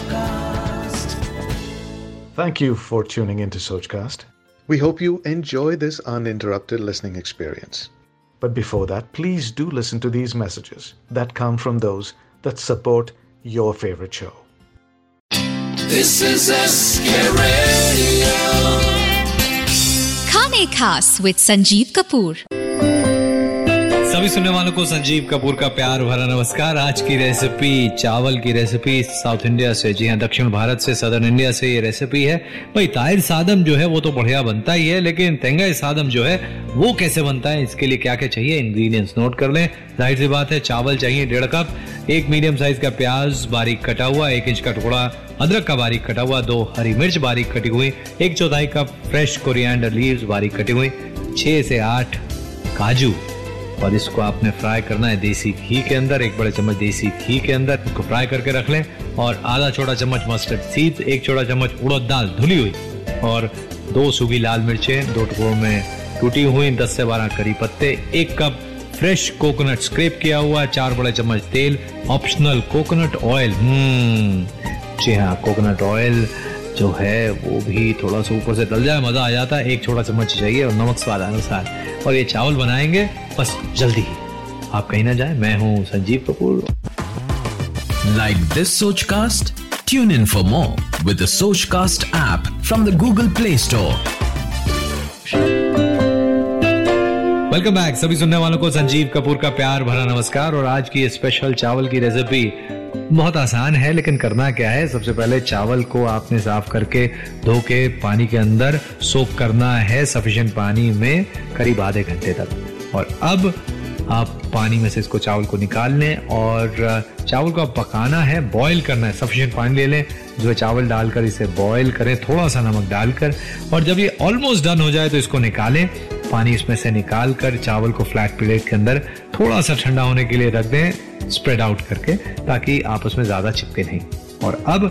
Sochcast. Thank you for tuning into Sochcast. We hope you enjoy this uninterrupted listening experience. But before that, please do listen to these messages that come from those that support your favorite show. This is a Radio. Khane Khas with Sanjeev Kapoor. सभी सुनने वालों को संजीव कपूर का प्यार भरा नमस्कार। आज की रेसिपी चावल की रेसिपी साउथ इंडिया से। जी हाँ दक्षिण भारत से सदर्न इंडिया से ये रेसिपी है। भाई ताहिर सादम जो है, वो तो बढ़िया बनता ही है, लेकिन तेंगाई सादम जो है, वो कैसे बनता है, इसके लिए क्या क्या चाहिए इंग्रेडिएंट्स नोट कर लें। ज़ाहिर सी बात है, चावल चाहिए डेढ़ कप, एक मीडियम साइज़ का प्याज बारीक कटा हुआ, एक इंच का टुकड़ा अदरक का बारीक कटा हुआ, दो हरी मिर्च बारीक कटी हुई, एक चौथाई कप फ्रेश कोरिएंडर लीव्स बारीक कटी हुई, छह से आठ काजू। और इसको आपने फ्राई करना है देसी घी के अंदर, एक बड़े चम्मच देसी घी के अंदर, इसको फ्राई करके रख लें और आधा छोटा चम्मच मस्टर्ड सीड, एक छोटा चम्मच उड़द दाल धुली हुई और दो सूखी लाल मिर्चें, दो टुकड़ों में टूटी हुई दस से बारह करी पत्ते, एक कप फ्रेश कोकोनट स्क्रेप किया हुआ, चार बड़े चम्मच तेल, ऑप्शनल कोकोनट ऑयल। जी हाँ कोकोनट ऑयल जो है, वो भी थोड़ा सा ऊपर से डल जाए, मज़ा आ जाता है। एक छोटा चम्मच चाहिए और नमक स्वाद अनुसार। और ये चावल बनाएँगे, बस जल्दी ही। आप कहीं ना जाए, मैं हूँ Sanjeev Kapoor. Like this Soch cast tune in for more with Soch cast app from the Google Play Store. Welcome back सभी सुनने वालों को संजीव कपूर का प्यार भरा नमस्कार और आज की स्पेशल चावल की रेसिपी बहुत आसान है, लेकिन करना क्या है? सबसे पहले चावल को आपने साफ़ करके धो के पानी के अंदर सोक करना है सफिशिएंट पानी में करीब आधे घंटे तक। और अब आप पानी में से इसको चावल को निकाल लें और चावल को आप पकाना है बॉईल करना है। सफिशिएंट पानी ले लें। जो चावल डालकर इसे बॉईल करें, थोड़ा सा नमक डालकर। और जब ये ऑलमोस्ट डन हो जाए तो इसको निकालें। पानी इसमें से निकाल कर चावल को फ्लैट प्लेट के अंदर थोड़ा सा ठंडा होने के लिए रख दें स्प्रेड आउट करके, ताकि आपस में ज़्यादा चिपके नहीं। और अब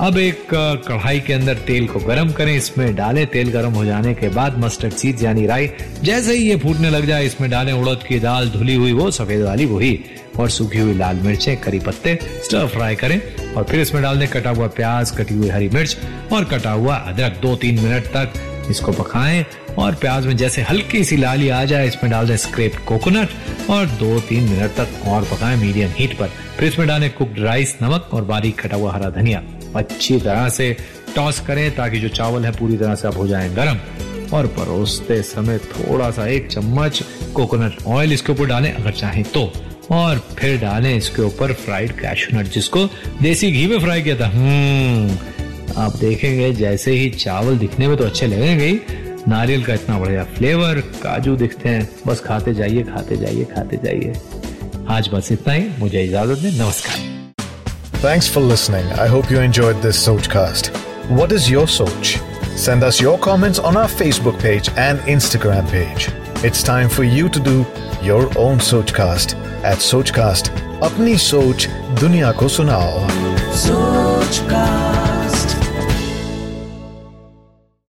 अब एक कढ़ाई के अंदर तेल को गरम करें, इसमें डालें, तेल गरम हो जाने के बाद मस्टर्ड सीड यानी राई, जैसे ही ये फूटने लग जाए, इसमें डालें उड़द की दाल, धुली हुई वो, सफ़ेद वाली वही, और सूखी हुई लाल मिर्चें, करी पत्ते स्टर फ्राई करें, और फिर इसमें डाल दें कटा हुआ प्याज, कटी हुई हरी मिर्च, और कटा हुआ अदरक दो तीन मिनट तक इसको पकाएँ और प्याज में जैसे हल्की सी लाली आ जाए, इसमें डाल दें स्क्रेप कोकोनट और दो तीन मिनट तक और पकाएँ मीडियम हीट पर। फिर इसमें डालें कुक्ड राइस नमक और बारीक कटा हुआ हरा धनिया। अच्छी तरह से टॉस करें ताकि जो चावल है पूरी तरह से अब हो जाए गर्म। और परोसते समय थोड़ा सा एक चम्मच कोकोनट ऑयल इसके ऊपर डालें अगर चाहें तो। और फिर डालें इसके ऊपर फ्राइड कैशनट जिसको देसी घी में फ्राई किया था। हम्म आप देखेंगे जैसे ही चावल दिखने में तो अच्छे लगेंगे नारियल का इतना बढ़िया फ्लेवर काजू दिखते हैं। बस खाते जाइए खाते जाइए खाते जाइए। आज बस इतना ही। मुझे इजाज़त दें। नमस्कार। Thanks for listening I hope you enjoy this Soch cast what is your Soch send us your comments on our Facebook page and Instagram page it's time for you to do your own Soch cast at Soch cast अपनी सोच दुनिया को सुनाओ सोच cast